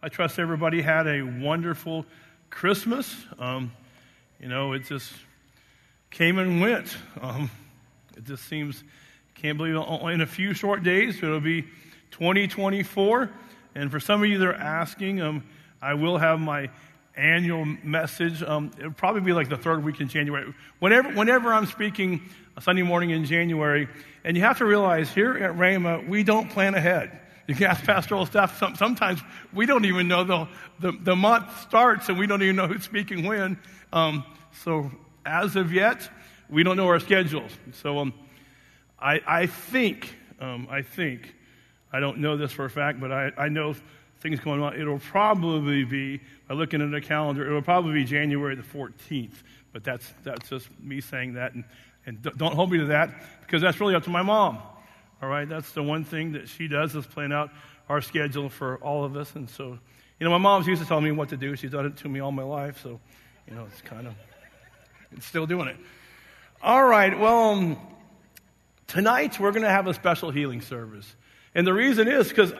I trust everybody had a wonderful Christmas. Um, you know, it just came and went. Um, it just seems, can't believe it, in a few short days it'll be 2024. And for some of you that are asking, um, I will have my annual message. Um, it'll probably be like the third week in January. Whenever, whenever I'm speaking a Sunday morning in January, and you have to realize here at Rhema, we don't plan ahead. You can ask pastoral staff, sometimes we don't even know the, the, the month starts and we don't even know who's speaking when. Um, so as of yet, we don't know our schedules. So um, I, I think, um, I think, I don't know this for a fact, but I, I know things going on. It'll probably be, by looking at the calendar, it'll probably be January the 14th. But that's, that's just me saying that. And, and don't hold me to that because that's really up to my mom. All right, that's the one thing that she does is plan out our schedule for all of us. And so, you know, my mom's used to tell me what to do. She's done it to me all my life. So, you know, it's kind of, it's still doing it. All right, well, um, tonight we're going to have a special healing service. And the reason is because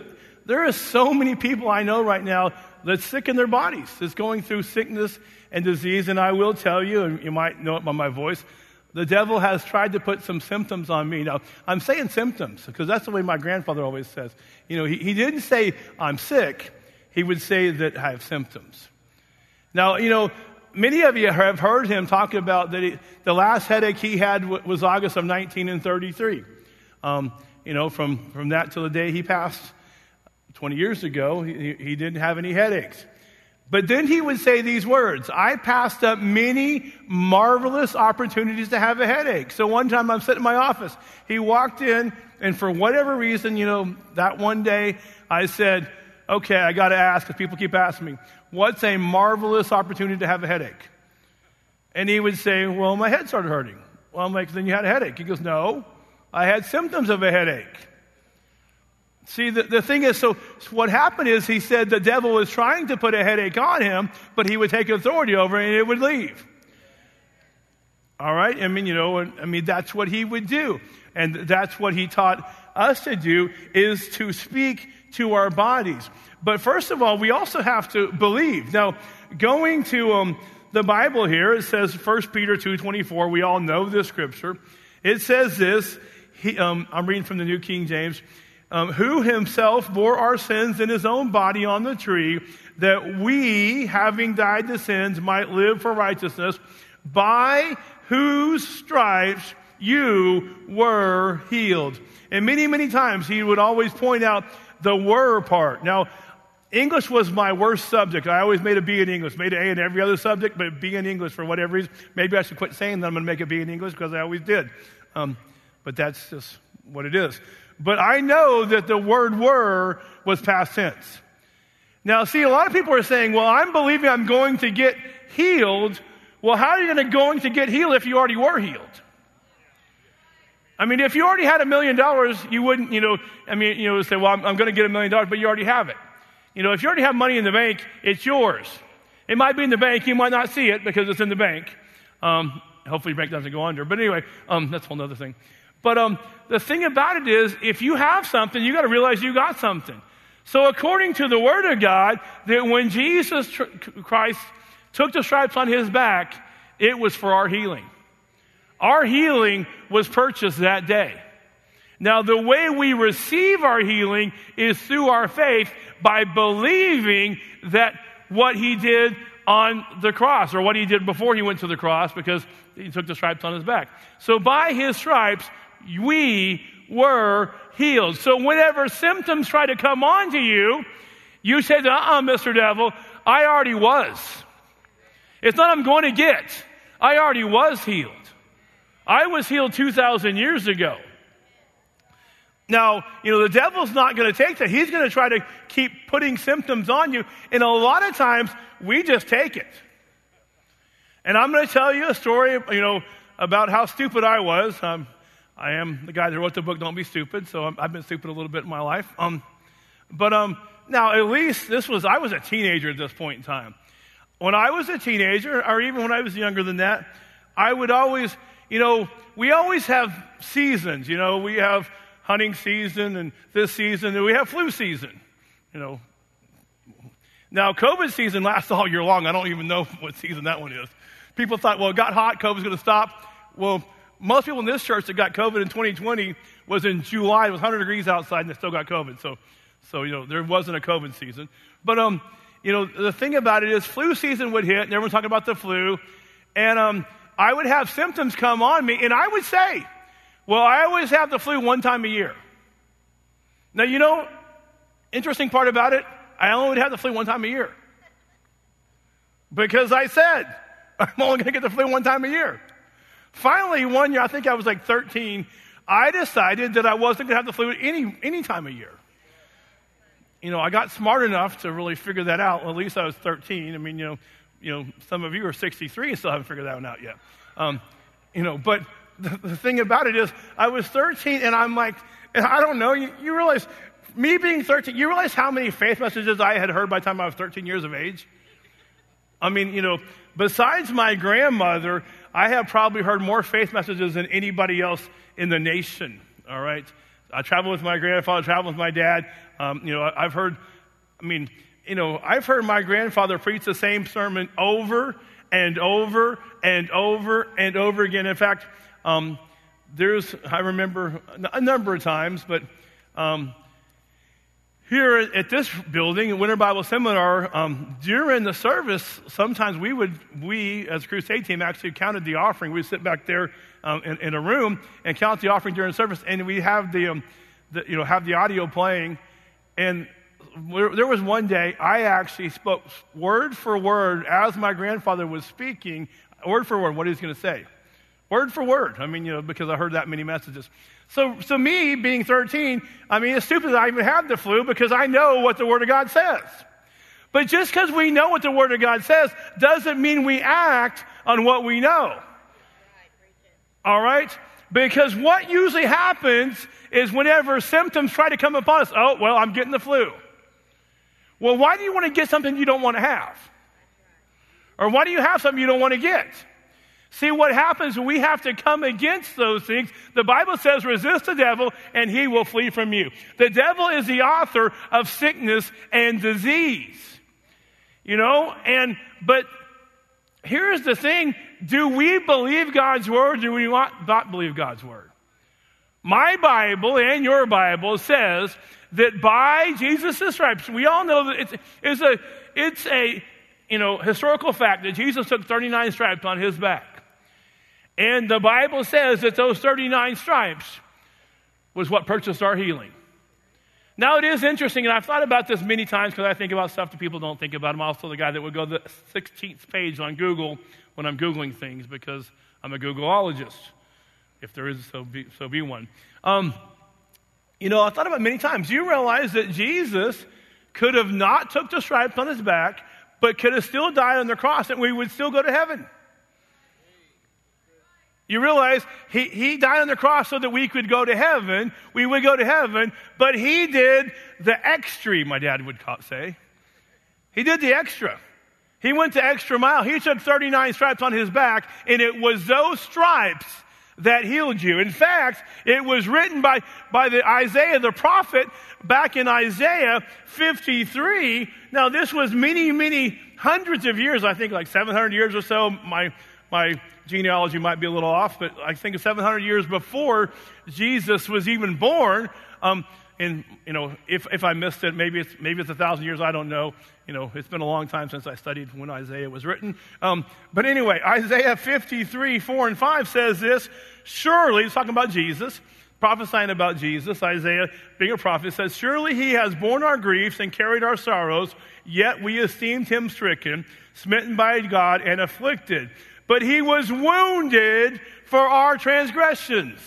there are so many people I know right now that's sick in their bodies, that's going through sickness and disease. And I will tell you, and you might know it by my voice, the devil has tried to put some symptoms on me. Now, I'm saying symptoms because that's the way my grandfather always says. You know, he, he didn't say, I'm sick. He would say that I have symptoms. Now, you know, many of you have heard him talk about that he, the last headache he had was August of 1933. Um, you know, from, from that till the day he passed 20 years ago, he, he didn't have any headaches. But then he would say these words I passed up many marvelous opportunities to have a headache. So one time I'm sitting in my office. He walked in, and for whatever reason, you know, that one day I said, Okay, I got to ask, because people keep asking me, what's a marvelous opportunity to have a headache? And he would say, Well, my head started hurting. Well, I'm like, Then you had a headache. He goes, No, I had symptoms of a headache. See, the, the thing is, so, what happened is he said the devil was trying to put a headache on him, but he would take authority over it and it would leave. All right? I mean, you know, I mean, that's what he would do. And that's what he taught us to do is to speak to our bodies. But first of all, we also have to believe. Now, going to um, the Bible here, it says 1 Peter 2.24. We all know this scripture. It says this. He, um, I'm reading from the New King James um, who himself bore our sins in his own body on the tree, that we, having died to sins, might live for righteousness, by whose stripes you were healed. And many, many times he would always point out the were part. Now, English was my worst subject. I always made a B in English, made an A in every other subject, but B in English for whatever reason. Maybe I should quit saying that I'm going to make a B in English because I always did. Um, but that's just what it is but I know that the word were was past tense. Now, see, a lot of people are saying, well, I'm believing I'm going to get healed. Well, how are you going to going to get healed if you already were healed? I mean, if you already had a million dollars, you wouldn't, you know, I mean, you know, say, well, I'm, I'm going to get a million dollars, but you already have it. You know, if you already have money in the bank, it's yours. It might be in the bank. You might not see it because it's in the bank. Um, hopefully, your bank doesn't go under. But anyway, um, that's a whole other thing. But um, the thing about it is, if you have something, you got to realize you got something. So, according to the Word of God, that when Jesus Christ took the stripes on his back, it was for our healing. Our healing was purchased that day. Now, the way we receive our healing is through our faith by believing that what he did on the cross, or what he did before he went to the cross, because he took the stripes on his back. So, by his stripes, we were healed. So whenever symptoms try to come on to you, you say, uh uh-uh, Mr. Devil, I already was. It's not I'm going to get. I already was healed. I was healed 2,000 years ago. Now, you know, the devil's not going to take that. He's going to try to keep putting symptoms on you. And a lot of times, we just take it. And I'm going to tell you a story, you know, about how stupid I was. Um, I am the guy that wrote the book Don't Be Stupid, so I've been stupid a little bit in my life. Um, but um, now, at least this was, I was a teenager at this point in time. When I was a teenager, or even when I was younger than that, I would always, you know, we always have seasons. You know, we have hunting season and this season, and we have flu season. You know, Now, COVID season lasts all year long. I don't even know what season that one is. People thought, well, it got hot, COVID's going to stop. Well, most people in this church that got COVID in 2020 was in July. It was 100 degrees outside and they still got COVID. So, so you know, there wasn't a COVID season. But, um, you know, the thing about it is flu season would hit and everyone's talking about the flu. And, um, I would have symptoms come on me and I would say, well, I always have the flu one time a year. Now, you know, interesting part about it, I only would have the flu one time a year. Because I said, I'm only going to get the flu one time a year. Finally, one year, I think I was like 13, I decided that I wasn't going to have the flu any, any time of year. You know, I got smart enough to really figure that out. Well, at least I was 13. I mean, you know, you know, some of you are 63 and still haven't figured that one out yet. Um, you know, but the, the, thing about it is, I was 13 and I'm like, and I don't know, you, you realize, me being 13, you realize how many faith messages I had heard by the time I was 13 years of age? I mean, you know, besides my grandmother, I have probably heard more faith messages than anybody else in the nation. All right. I travel with my grandfather, travel with my dad. Um, you know, I've heard, I mean, you know, I've heard my grandfather preach the same sermon over and over and over and over again. In fact, um, there's, I remember a number of times, but um, here at this building, Winter Bible Seminar, um, during the service, sometimes we would, we as crusade team actually counted the offering. We'd sit back there um, in, in, a room and count the offering during service, and we have the, um, the you know, have the audio playing. And there was one day I actually spoke word for word as my grandfather was speaking, word for word, what he was going to say. Word for word. I mean, you know, because I heard that many messages. So, so me being 13, I mean, it's stupid that I even have the flu because I know what the Word of God says. But just because we know what the Word of God says doesn't mean we act on what we know. All right? Because what usually happens is whenever symptoms try to come upon us, oh, well, I'm getting the flu. Well, why do you want to get something you don't want to have? Or why do you have something you don't want to get? See what happens we have to come against those things. The Bible says resist the devil and he will flee from you. The devil is the author of sickness and disease. You know, and, but here's the thing. Do we believe God's word? Or do we not, not believe God's word? My Bible and your Bible says that by Jesus' stripes, we all know that it's, it's a, it's a, you know, historical fact that Jesus took 39 stripes on his back. And the Bible says that those 39 stripes was what purchased our healing. Now, it is interesting, and I've thought about this many times because I think about stuff that people don't think about. I'm also the guy that would go the 16th page on Google when I'm Googling things because I'm a Googleologist, if there is, so be, so be one. Um, you know, I thought about many times. You realize that Jesus could have not took the stripes on his back, but could have still died on the cross and we would still go to heaven? You realize he, he died on the cross so that we could go to heaven. We would go to heaven, but he did the extra, my dad would say. He did the extra. He went the extra mile. He took 39 stripes on his back, and it was those stripes that healed you. In fact, it was written by, by the Isaiah the prophet back in Isaiah 53. Now, this was many, many hundreds of years, I think like 700 years or so. My, my genealogy might be a little off, but I think 700 years before Jesus was even born. Um, and you know, if if I missed it, maybe it's maybe it's a thousand years. I don't know. You know, it's been a long time since I studied when Isaiah was written. Um, but anyway, Isaiah 53, 4 and 5 says this. Surely, he's talking about Jesus, prophesying about Jesus. Isaiah, being a prophet, says, Surely he has borne our griefs and carried our sorrows, yet we esteemed him stricken, smitten by God, and afflicted but he was wounded for our transgressions,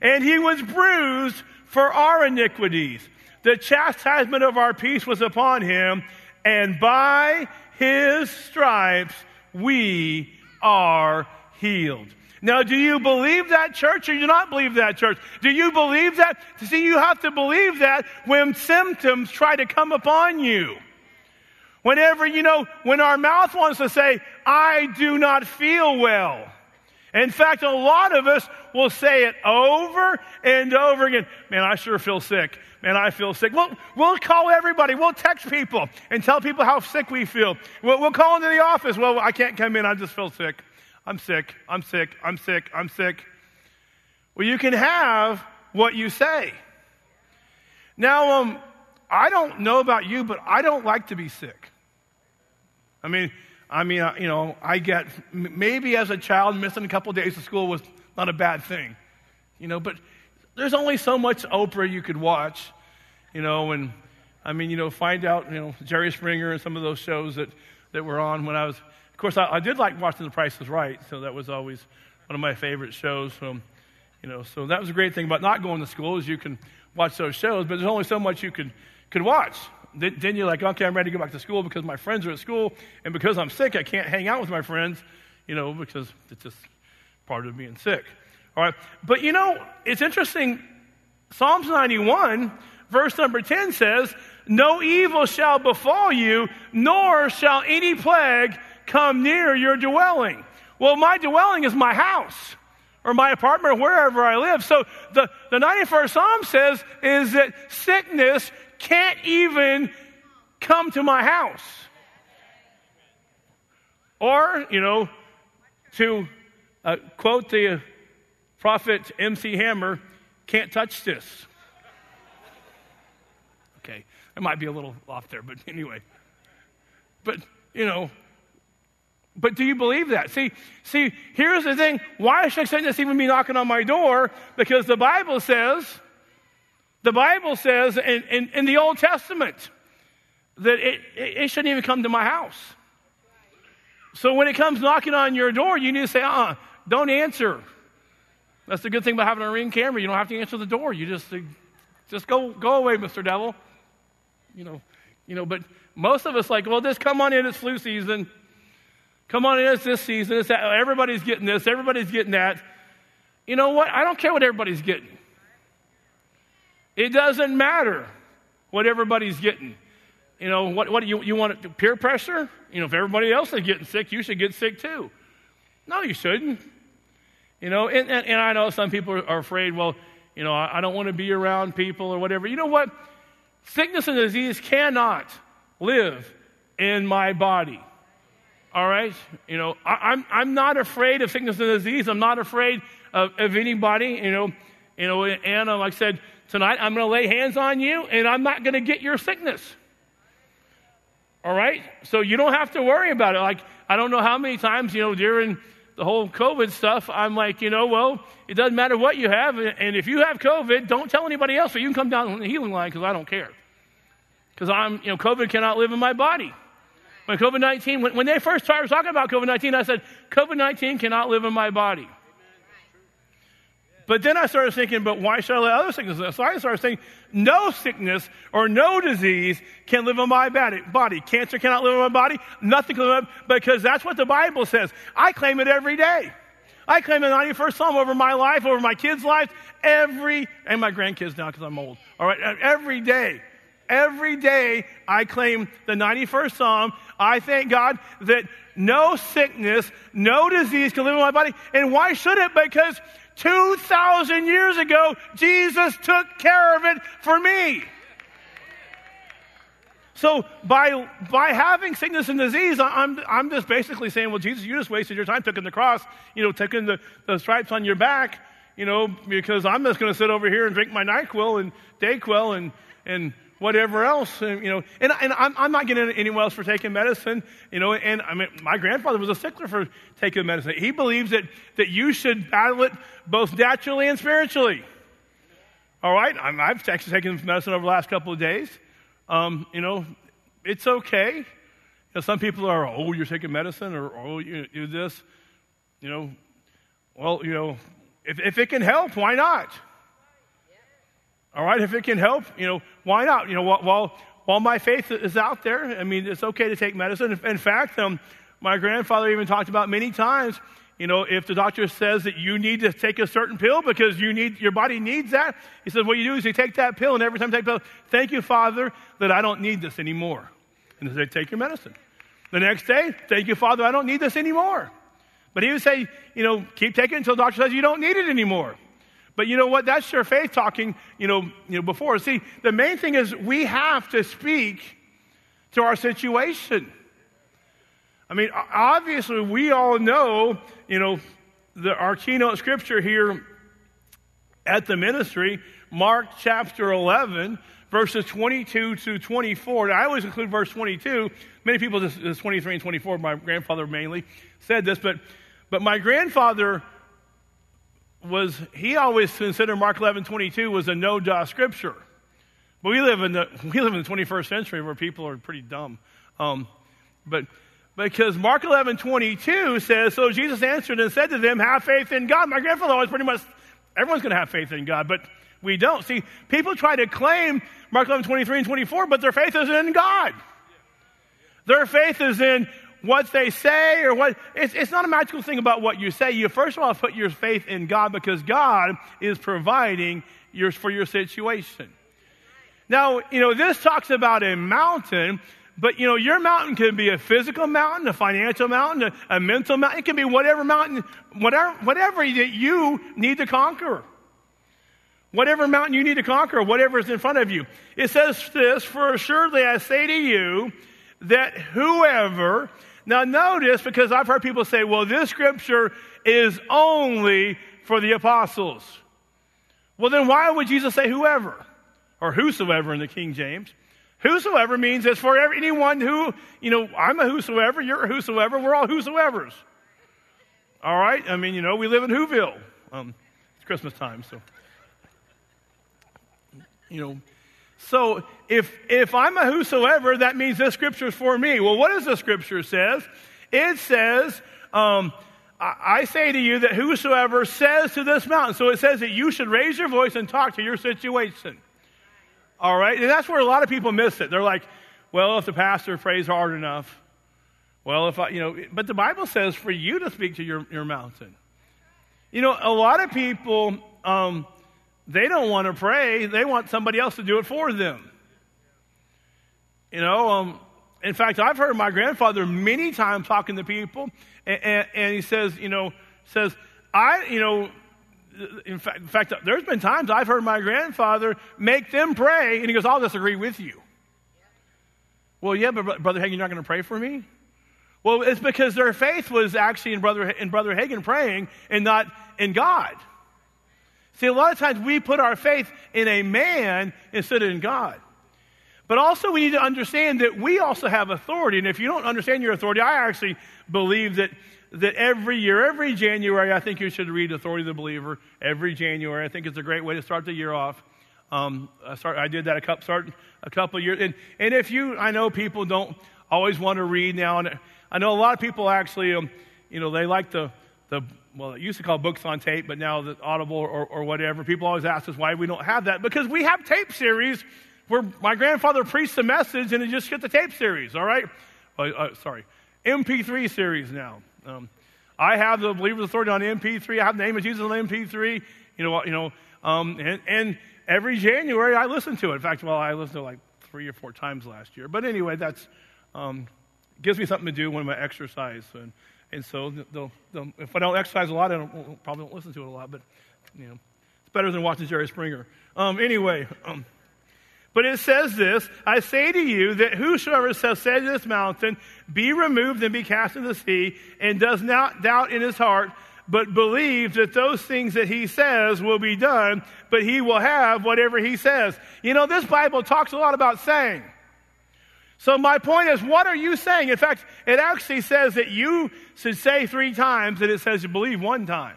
and he was bruised for our iniquities. The chastisement of our peace was upon him, and by his stripes we are healed. Now, do you believe that church or do you not believe that church? Do you believe that? See, you have to believe that when symptoms try to come upon you. Whenever, you know, when our mouth wants to say, I do not feel well. In fact, a lot of us will say it over and over again. Man, I sure feel sick. Man, I feel sick. We'll, we'll call everybody. We'll text people and tell people how sick we feel. We'll, we'll call into the office. Well, I can't come in. I just feel sick. I'm sick. I'm sick. I'm sick. I'm sick. Well, you can have what you say. Now, um, I don't know about you, but I don't like to be sick. I mean, I mean, uh, you know, I get maybe as a child missing a couple of days of school was not a bad thing, you know. But there's only so much Oprah you could watch, you know, and I mean, you know, find out, you know, Jerry Springer and some of those shows that that were on when I was. Of course, I, I did like watching The Price is Right, so that was always one of my favorite shows. So, you know, so that was a great thing about not going to school is you can watch those shows, but there's only so much you could could watch then you're like, okay, I'm ready to go back to school because my friends are at school, and because I'm sick, I can't hang out with my friends, you know, because it's just part of being sick. All right. But you know, it's interesting. Psalms 91, verse number 10 says, No evil shall befall you, nor shall any plague come near your dwelling. Well, my dwelling is my house or my apartment or wherever I live. So the, the 91st Psalm says is that sickness can't even come to my house. Or, you know, to uh, quote the prophet MC Hammer, can't touch this. Okay, it might be a little off there, but anyway. But, you know, but do you believe that? See, see, here's the thing. Why should sickness even be knocking on my door? Because the Bible says the Bible says in, in, in the Old Testament that it, it, shouldn't even come to my house. So when it comes knocking on your door, you need to say, uh uh-uh, don't answer. That's the good thing about having a ring camera. You don't have to answer the door. You just, just go, go away, Mr. Devil. You know, you know, but most of us like, well, just come on in, it's flu season. Come on in, it's this season. It's that. Everybody's getting this, everybody's getting that. You know what? I don't care what everybody's getting. It doesn't matter what everybody's getting. You know, what, what you, you want peer pressure? You know, if everybody else is getting sick, you should get sick too. No, you shouldn't. You know, and, and, and I know some people are afraid, well, you know, I, I don't want to be around people or whatever. You know what? Sickness and disease cannot live in my body. All right? You know, I, I'm, I'm not afraid of sickness and disease. I'm not afraid of, of anybody. You know, you know, and like I said, Tonight, I'm going to lay hands on you and I'm not going to get your sickness. All right? So you don't have to worry about it. Like, I don't know how many times, you know, during the whole COVID stuff, I'm like, you know, well, it doesn't matter what you have. And if you have COVID, don't tell anybody else, or you can come down on the healing line because I don't care. Because I'm, you know, COVID cannot live in my body. When COVID 19, when, when they first started talking about COVID 19, I said, COVID 19 cannot live in my body. But then I started thinking, but why should I let other sickness live? So I started saying, no sickness or no disease can live in my body. Cancer cannot live in my body. Nothing can live because that's what the Bible says. I claim it every day. I claim the 91st Psalm over my life, over my kids' lives, every, and my grandkids now because I'm old. All right, every day. Every day I claim the 91st Psalm. I thank God that no sickness, no disease can live in my body. And why should it? Because 2,000 years ago, Jesus took care of it for me. So by, by having sickness and disease, I'm, I'm just basically saying, well, Jesus, you just wasted your time taking the cross, you know, taking the, the stripes on your back, you know, because I'm just going to sit over here and drink my NyQuil and DayQuil and, and whatever else, and, you know. And, and I'm, I'm not getting anyone else for taking medicine, you know. And I mean, my grandfather was a stickler for taking medicine. He believes that, that you should battle it both naturally and spiritually. All right, I'm, I've actually taken medicine over the last couple of days. Um, you know, it's okay. You know, some people are, oh, you're taking medicine, or oh, you do this. You know, well, you know, if, if it can help, why not? All right, if it can help, you know, why not? You know, while, while my faith is out there, I mean, it's okay to take medicine. In fact, um, my grandfather even talked about many times, you know, if the doctor says that you need to take a certain pill because you need, your body needs that, he says, what you do is you take that pill, and every time you take the pill, thank you, Father, that I don't need this anymore. And they say, take your medicine. The next day, thank you, Father, I don't need this anymore. But he would say, you know, keep taking it until the doctor says you don't need it anymore. But you know what? That's your faith talking, you know, you know, before. See, the main thing is we have to speak to our situation. I mean, obviously, we all know, you know, the, our keynote scripture here at the ministry, Mark chapter 11, verses 22 to 24. Now, I always include verse 22. Many people, this is 23 and 24. My grandfather mainly said this, but, but my grandfather was, he always considered Mark 11, 22 was a no duh scripture. But we live in the, we live in the 21st century where people are pretty dumb. Um, but because Mark 11, 22 says, So Jesus answered and said to them, Have faith in God. My grandfather always pretty much, everyone's going to have faith in God, but we don't. See, people try to claim Mark 11, 23 and 24, but their faith is in God. Their faith is in what they say or what, it's, it's not a magical thing about what you say. You first of all put your faith in God because God is providing yours for your situation. Now, you know, this talks about a mountain, but you know, your mountain can be a physical mountain, a financial mountain, a, a mental mountain. It can be whatever mountain, whatever, whatever that you need to conquer. Whatever mountain you need to conquer, whatever is in front of you. It says this, for assuredly I say to you that whoever, now notice, because I've heard people say, well, this scripture is only for the apostles. Well, then why would Jesus say whoever? Or whosoever in the King James? Whosoever means it's for anyone who, you know, I'm a whosoever, you're a whosoever, we're all whosoevers. All right? I mean, you know, we live in Whoville. Um, it's Christmas time, so. You know, so if, if I'm a whosoever, that means this scripture is for me. Well, what does the scripture says? It says, um, I, say to you that whosoever says to this mountain, so it says that you should raise your voice and talk to your situation. All right? And that's where a lot of people miss it. They're like, well, if the pastor prays hard enough, well, if I, you know, but the Bible says for you to speak to your, your mountain. You know, a lot of people, um, they don't want to pray, they want somebody else to do it for them. You know, um, in fact, I've heard my grandfather many times talking to people, and, and, and he says, you know, says, I, you know, in fact, in fact, there's been times I've heard my grandfather make them pray, and he goes, I'll disagree with you. Well, yeah, but Brother Hagin, you're not going to pray for me? Well, it's because their faith was actually in Brother, in Brother Hagin praying and not in God. See, a lot of times we put our faith in a man instead of in God. But also, we need to understand that we also have authority. And if you don't understand your authority, I actually believe that that every year, every January, I think you should read Authority of the Believer every January. I think it's a great way to start the year off. Um, I, start, I did that a couple, start a couple years. And, and if you, I know people don't always want to read now. And I know a lot of people actually, um, you know, they like the, the, well, it used to call books on tape, but now the Audible or, or whatever. People always ask us why we don't have that. Because we have tape series where my grandfather preached the message and it just get the tape series, all right? Uh, uh, sorry. MP3 series now. Um, I have the believer's authority on MP3. I have the name of Jesus on MP3. You know, you know, um, and, and every January I listen to it. In fact, well, I listened to it like three or four times last year. But anyway, that's um, gives me something to do when I exercise. And, and so, they'll, they'll, if I don't exercise a lot, I don't, probably don't listen to it a lot. But you know, it's better than watching Jerry Springer. Um, anyway. Um, but it says this I say to you that whosoever shall say to this mountain, Be removed and be cast into the sea, and does not doubt in his heart, but believes that those things that he says will be done, but he will have whatever he says. You know, this Bible talks a lot about saying. So my point is, what are you saying? In fact, it actually says that you should say three times, and it says you believe one time.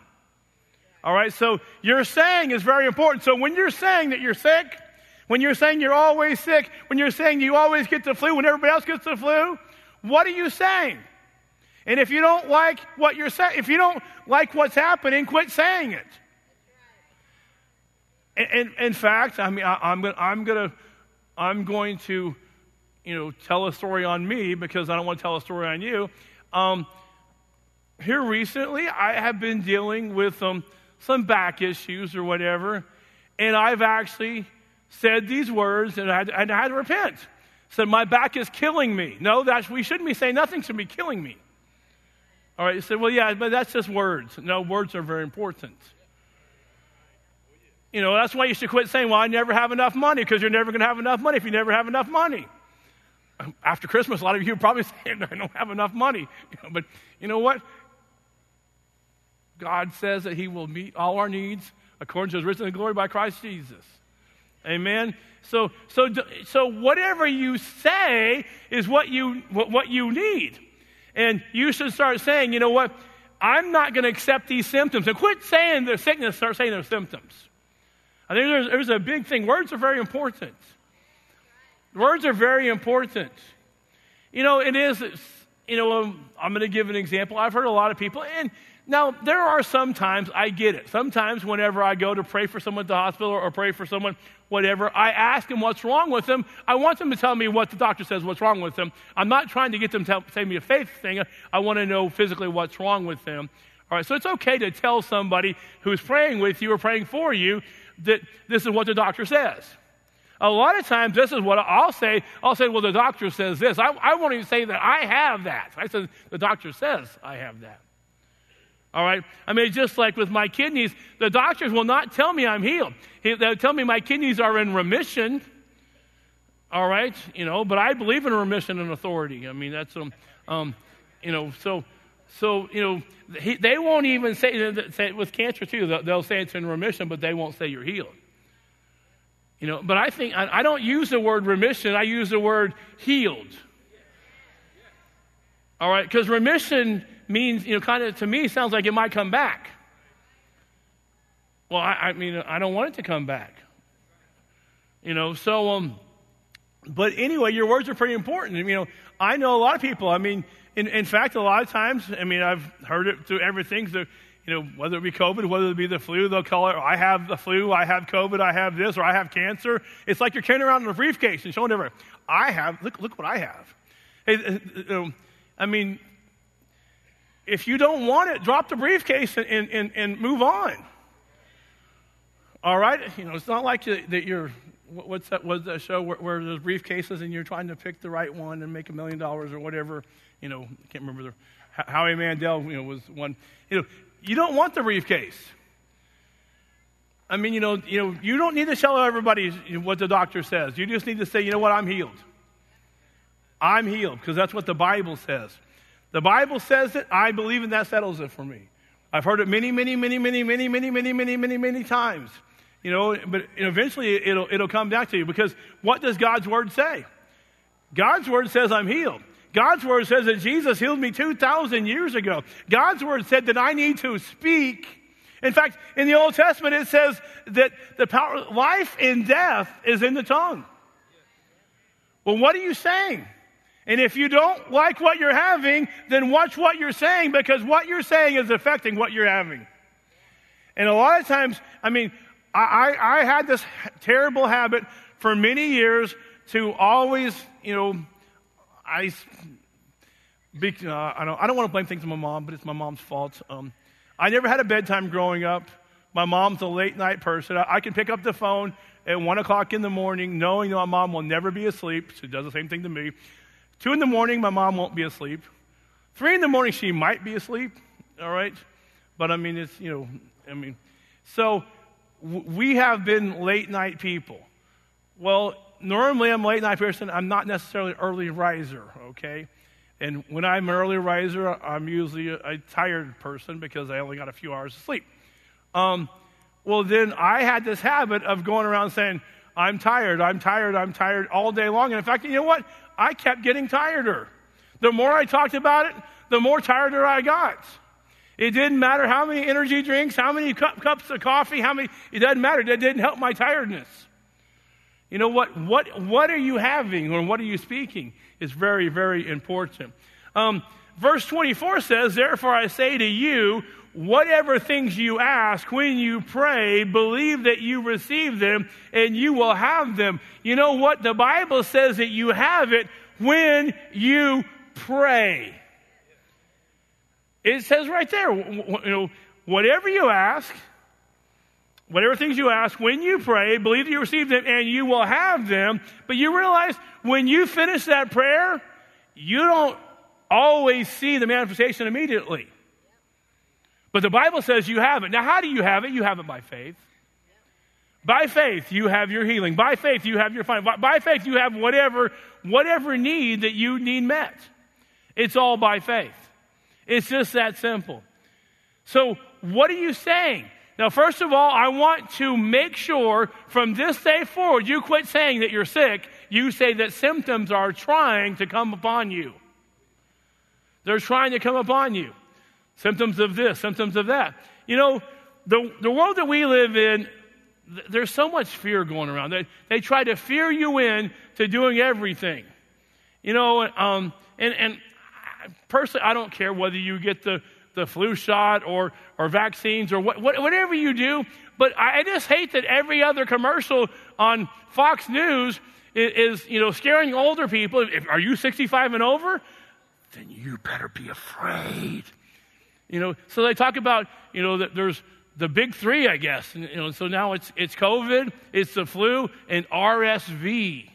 All right, so your saying is very important. So when you're saying that you're sick, when you're saying you're always sick, when you're saying you always get the flu when everybody else gets the flu, what are you saying? And if you don't like what you're saying, if you don't like what's happening, quit saying it. And, in fact, I mean, I, I'm gonna, I'm going to, you know, tell a story on me because I don't want to tell a story on you. Um, here recently, I have been dealing with um, some back issues or whatever, and I've actually said these words and I had, and I had to repent. Said, My back is killing me. No, that's, we shouldn't be saying nothing should be killing me. All right, you say, well, yeah, but that's just words. No, words are very important. You know, that's why you should quit saying, well, I never have enough money, because you're never going to have enough money if you never have enough money. After Christmas, a lot of you are probably saying, I don't have enough money. You know, but you know what? God says that He will meet all our needs according to His riches and glory by Christ Jesus. Amen. So, so, so whatever you say is what you, what, what you need. And you should start saying, you know what? I'm not going to accept these symptoms. And quit saying the sickness, start saying the symptoms. I think there's, there's a big thing. Words are very important. Words are very important. You know, it is, you know, um, I'm going to give an example. I've heard a lot of people, and now, there are some times I get it. Sometimes, whenever I go to pray for someone at the hospital or pray for someone, whatever, I ask them what's wrong with them. I want them to tell me what the doctor says what's wrong with them. I'm not trying to get them to say me a faith thing. I want to know physically what's wrong with them. All right, so it's okay to tell somebody who's praying with you or praying for you that this is what the doctor says. A lot of times, this is what I'll say. I'll say, well, the doctor says this. I, I won't even say that I have that. I said, the doctor says I have that. All right? I mean, just like with my kidneys, the doctors will not tell me I'm healed. They'll tell me my kidneys are in remission. All right? You know, but I believe in remission and authority. I mean, that's, um, um you know, so, so, you know, he, they won't even say, say, with cancer too, they'll, they'll say it's in remission, but they won't say you're healed. You know, but I think, I, I don't use the word remission, I use the word healed. All right? Because remission means, you know, kind of to me sounds like it might come back. Well, I, I mean, I don't want it to come back. You know, so, um, but anyway, your words are pretty important. You know, I know a lot of people. I mean, in, in fact, a lot of times, I mean, I've heard it through everything. So, you know, whether it be COVID, whether it be the flu, they'll call it, I have the flu, I have COVID, I have this, or I have cancer. It's like you're carrying around in a briefcase and showing everyone, I have, look, look what I have. Hey, uh, I mean, if you don't want it, drop the briefcase and, and, and move on. All right? You know, it's not like that you're, what's that, what's that show where, where there's briefcases and you're trying to pick the right one and make a million dollars or whatever. You know, I can't remember the, Howie Mandel, you know, was one. You know, you don't want the briefcase. I mean, you know, you know, you don't need to tell everybody what the doctor says. You just need to say, you know what, I'm healed. I'm healed because that's what the Bible says. The Bible says it. I believe and that settles it for me. I've heard it many, many, many, many, many, many, many, many, many, many times. You know, but eventually it'll, it'll come back to you because what does God's word say? God's word says I'm healed. God's word says that Jesus healed me 2,000 years ago. God's word said that I need to speak. In fact, in the Old Testament, it says that the power, life and death is in the tongue. Well, what are you saying? And if you don't like what you're having, then watch what you're saying because what you're saying is affecting what you're having. And a lot of times, I mean, I, I, I had this terrible habit for many years to always, you know, I, uh, I, don't, I don't want to blame things on my mom, but it's my mom's fault. Um, I never had a bedtime growing up. My mom's a late night person. I, I can pick up the phone at 1 o'clock in the morning knowing that my mom will never be asleep. She does the same thing to me. Two in the morning, my mom won't be asleep. Three in the morning, she might be asleep, all right? But I mean, it's, you know, I mean, so w- we have been late night people. Well, normally I'm a late night person. I'm not necessarily an early riser, okay? And when I'm an early riser, I'm usually a, tired person because I only got a few hours of sleep. Um, well, then I had this habit of going around saying, I'm tired, I'm tired, I'm tired all day long. And in fact, you know what? I kept getting tireder. The more I talked about it, the more tireder I got. It didn't matter how many energy drinks, how many cup, cups of coffee, how many, it doesn't matter. It didn't help my tiredness. You know what? What, what are you having or what are you speaking is very, very important. Um, verse 24 says, Therefore I say to you, whatever things you ask when you pray, believe that you receive them and you will have them. You know what? The Bible says that you have it when you pray. It says right there, you know, whatever you ask, whatever things you ask, when you pray, believe that you receive them and you will have them. But you realize when you finish that prayer, you don't always see the manifestation immediately. But the Bible says you have it. Now, how do you have it? You have it by faith. By faith, you have your healing. By faith, you have your fine. By, by faith, you have whatever, whatever need that you need met. It's all by faith. It's just that simple. So, what are you saying? Now, first of all, I want to make sure from this day forward, you quit saying that you're sick. You say that symptoms are trying to come upon you. They're trying to come upon you. Symptoms of this, symptoms of that. You know, the, the world that we live in, there's so much fear going around. They, they try to fear you in to doing everything. You know, um, and, and personally, I don't care whether you get the, the flu shot or, or vaccines or what, what, whatever you do, but I just hate that every other commercial on Fox News is, is you know, scaring older people. If, are you 65 and over? Then you better be afraid. You know, so they talk about, you know, that there's the big three, I guess. And, you know, so now it's, it's COVID, it's the flu, and RSV.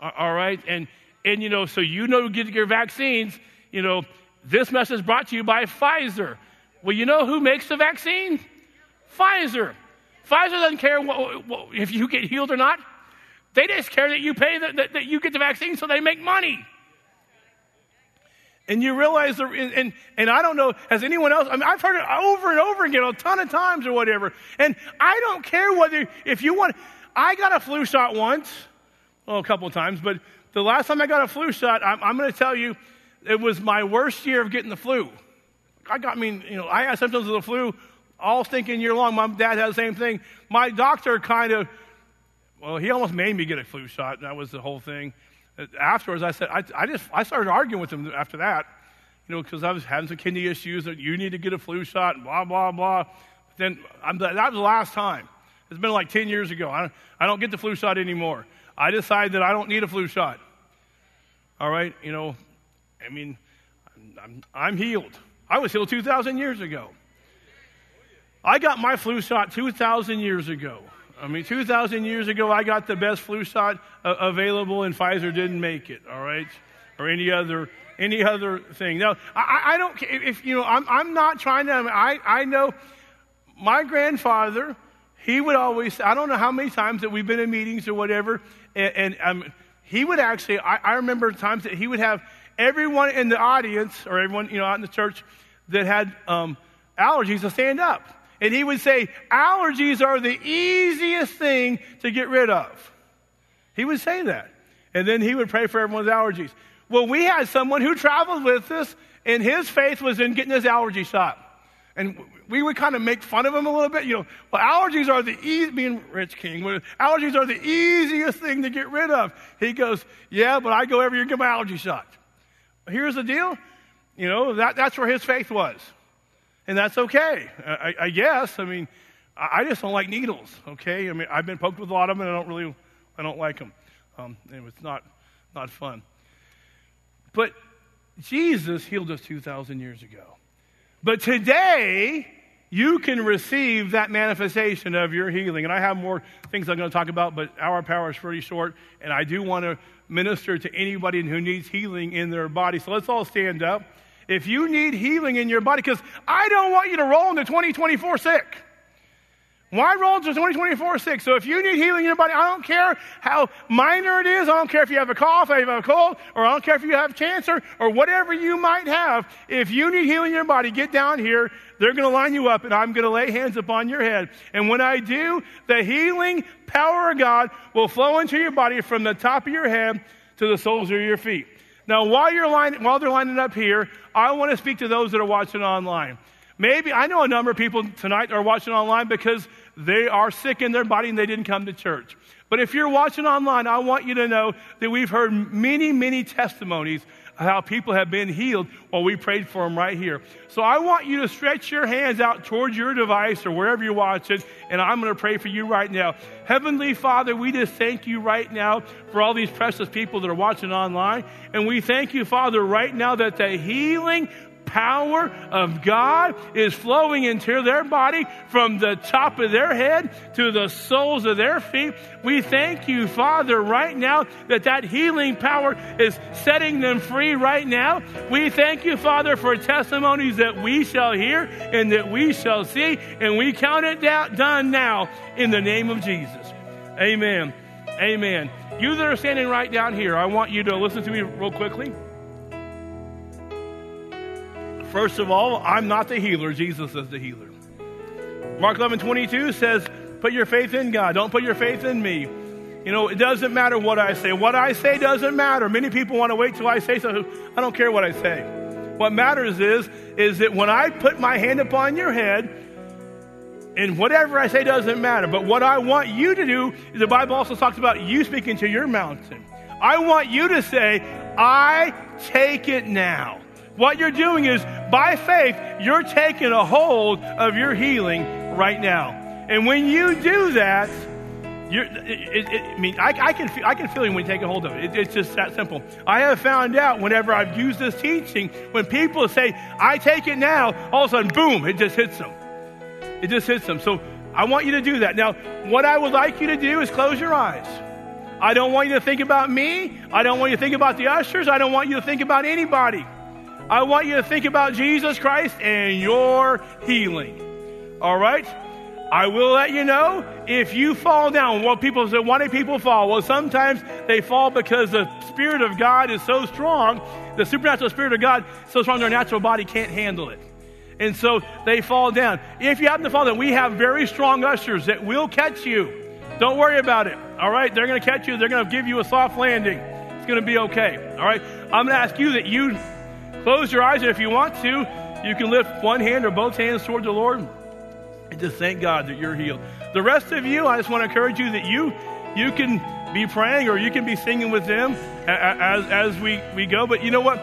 All right? And, and, you know, so you know get your vaccines. You know, this message brought to you by Pfizer. Well, you know who makes the vaccine? Pfizer. Pfizer doesn't care what, what, if you get healed or not. They just care that you pay, the, that, that you get the vaccine so they make money. And you realize, the, and, and, I don't know, has anyone else, I mean, I've heard it over and over again a ton of times or whatever. And I don't care whether, if you want, I got a flu shot once, well, a couple of times, but the last time I got a flu shot, I'm, I'm going to tell you, it was my worst year of getting the flu. I got, I mean, you know, I had symptoms of the flu all stinking year long. My dad had the same thing. My doctor kind of, well, he almost made me get a flu shot. That was the whole thing afterwards, I said, I, I just, I started arguing with him after that, you know, because I was having some kidney issues that you need to get a flu shot and blah, blah, blah. Then I'm, that was the last time. It's been like 10 years ago. I don't, I don't get the flu shot anymore. I decided that I don't need a flu shot. All right, you know, I mean, I'm, I'm healed. I was healed 2,000 years ago. I got my flu shot 2,000 years ago. I mean, 2,000 years ago, I got the best flu shot available, and Pfizer didn't make it. All right, or any other any other thing. Now, I, I don't. If you know, I'm I'm not trying to. I I know my grandfather. He would always. I don't know how many times that we've been in meetings or whatever, and, and um, he would actually. I, I remember times that he would have everyone in the audience or everyone you know out in the church that had um, allergies to stand up. And he would say, allergies are the easiest thing to get rid of. He would say that. And then he would pray for everyone's allergies. Well, we had someone who traveled with us, and his faith was in getting his allergy shot. And we would kind of make fun of him a little bit. You know, well, allergies are the easy, being Rich King, allergies are the easiest thing to get rid of. He goes, yeah, but I go every year and get my allergy shot. Here's the deal. You know, that, that's where his faith was and that's okay, I, I guess. I mean, I just don't like needles. Okay, I mean, I've been poked with a lot of them, and I don't really, I don't like them. Um, and it's not, not fun. But Jesus healed us two thousand years ago. But today, you can receive that manifestation of your healing. And I have more things I'm going to talk about, but our power is pretty short, and I do want to minister to anybody who needs healing in their body. So let's all stand up if you need healing in your body, because I don't want you to roll into 2024 sick. Why roll into 2024 sick? So if you need healing in your body, I don't care how minor it is. I don't care if you have a cough, if you have a cold, or I don't care if you have cancer, or whatever you might have. If you need healing in your body, get down here. They're going to line you up, and I'm going to lay hands upon your head. And when I do, the healing power of God will flow into your body from the top of your head to the soles of your feet. Now, while, you're line, while they're lining up here, I want to speak to those that are watching online. Maybe, I know a number of people tonight are watching online because they are sick in their body and they didn't come to church. But if you're watching online, I want you to know that we've heard many, many testimonies of how people have been healed while we prayed for them right here. So I want you to stretch your hands out towards your device or wherever you're watching, and I'm going to pray for you right now. Heavenly Father, we just thank you right now for all these precious people that are watching online. And we thank you, Father, right now that the healing power of God is flowing into their body from the top of their head to the soles of their feet. We thank you, Father, right now that that healing power is setting them free right now. We thank you, Father, for testimonies that we shall hear and that we shall see, and we count it down, done now in the name of Jesus. Amen. Amen. You that are standing right down here, I want you to listen to me real quickly. First of all, I'm not the healer. Jesus is the healer. Mark 11 22 says, Put your faith in God. Don't put your faith in me. You know, it doesn't matter what I say. What I say doesn't matter. Many people want to wait till I say something. I don't care what I say. What matters is, is that when I put my hand upon your head, and whatever I say doesn't matter. But what I want you to do, is the Bible also talks about you speaking to your mountain. I want you to say, I take it now. What you're doing is, by faith, you're taking a hold of your healing right now. And when you do that, you're, it, it, I mean, I, I, can feel, I can feel it when you take a hold of it. it. It's just that simple. I have found out whenever I've used this teaching, when people say, I take it now, all of a sudden, boom, it just hits them. It just hits them. So I want you to do that. Now, what I would like you to do is close your eyes. I don't want you to think about me. I don't want you to think about the ushers. I don't want you to think about anybody. I want you to think about Jesus Christ and your healing. All right? I will let you know if you fall down. Well, people say, why do people fall? Well, sometimes they fall because the Spirit of God is so strong, the supernatural Spirit of God so strong their natural body can't handle it. And so they fall down. If you happen to fall down, we have very strong ushers that will catch you. Don't worry about it. All right? They're going to catch you. They're going to give you a soft landing. It's going to be okay. All right? I'm going to ask you that you Close your eyes, and if you want to, you can lift one hand or both hands toward the Lord and just thank God that you're healed. The rest of you, I just want to encourage you that you you can be praying or you can be singing with them as as we we go. But you know what?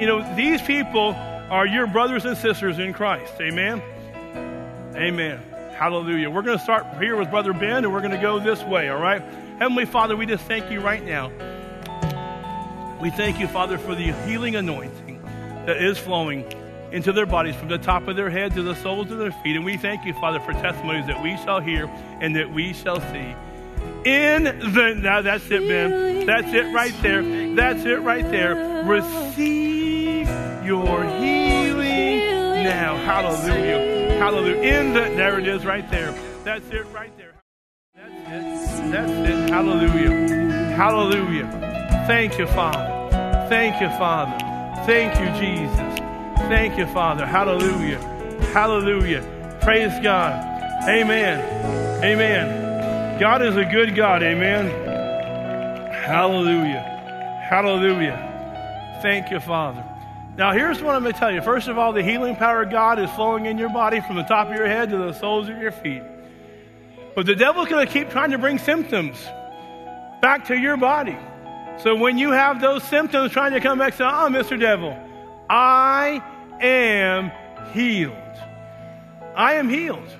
You know these people are your brothers and sisters in Christ. Amen. Amen. Hallelujah. We're going to start here with Brother Ben, and we're going to go this way. All right. Heavenly Father, we just thank you right now. We thank you, Father, for the healing anointing that is flowing into their bodies from the top of their head to the soles of their feet. And we thank you, Father, for testimonies that we shall hear and that we shall see. In the now that's it, Ben. That's it right there. That's it right there. Receive your healing now. Hallelujah. Hallelujah. In the there it is right there. That's it right there. That's it. That's it. Hallelujah. Hallelujah. Thank you, Father. Thank you, Father. Thank you, Jesus. Thank you, Father. Hallelujah. Hallelujah. Praise God. Amen. Amen. God is a good God. Amen. Hallelujah. Hallelujah. Thank you, Father. Now, here's what I'm going to tell you. First of all, the healing power of God is flowing in your body from the top of your head to the soles of your feet. But the devil's going to keep trying to bring symptoms back to your body. So when you have those symptoms trying to come back, say, oh, Mr. Devil, I am healed. I am healed.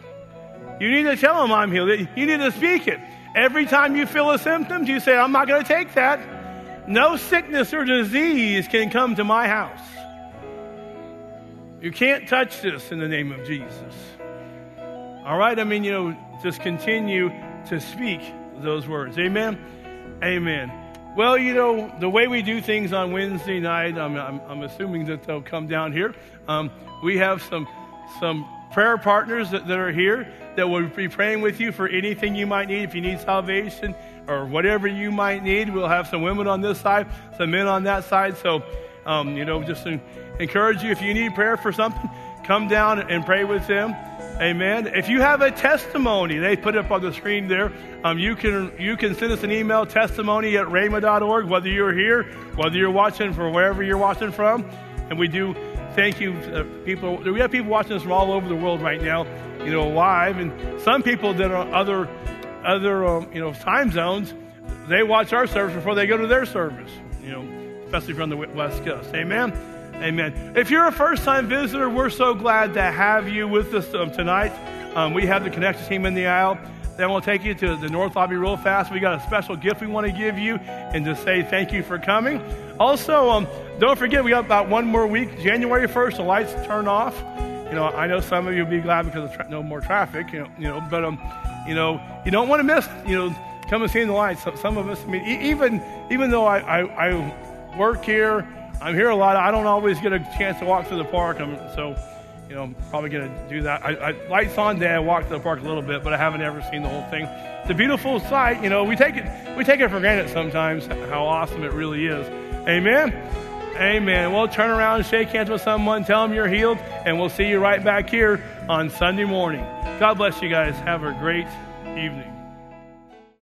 You need to tell him I'm healed. You need to speak it. Every time you feel a symptom, you say, I'm not going to take that. No sickness or disease can come to my house. You can't touch this in the name of Jesus. All right? I mean, you know, just continue to speak those words. Amen? Amen. Well, you know, the way we do things on Wednesday night, I'm, I'm, I'm assuming that they'll come down here. Um, we have some, some prayer partners that, that are here that will be praying with you for anything you might need. If you need salvation or whatever you might need, we'll have some women on this side, some men on that side. So, um, you know, just to encourage you if you need prayer for something, come down and pray with them. Amen. If you have a testimony, they put it up on the screen there. Um, you can you can send us an email testimony at rhema.org, whether you're here, whether you're watching from wherever you're watching from. And we do thank you, uh, people. We have people watching us from all over the world right now, you know, live, and some people that are other other um, you know time zones. They watch our service before they go to their service. You know, especially from the West Coast. Amen. Amen. If you're a first time visitor, we're so glad to have you with us um, tonight. Um, we have the connection team in the aisle. Then we'll take you to the North Lobby real fast. We got a special gift we want to give you and to say thank you for coming. Also, um, don't forget, we got about one more week. January 1st, the lights turn off. You know, I know some of you will be glad because of tra- no more traffic, you know, you know but, um, you know, you don't want to miss, you know, come and see the lights. Some some of us, I mean, even, even though I, I, I work here, I'm here a lot, I don't always get a chance to walk through the park. I'm, so, you know, I'm probably going to do that. I, I, lights on day, I walk to the park a little bit, but I haven't ever seen the whole thing. It's a beautiful sight. You know, we take it, we take it for granted sometimes how awesome it really is. Amen. Amen. Well, turn around shake hands with someone, tell them you're healed, and we'll see you right back here on Sunday morning. God bless you guys. Have a great evening.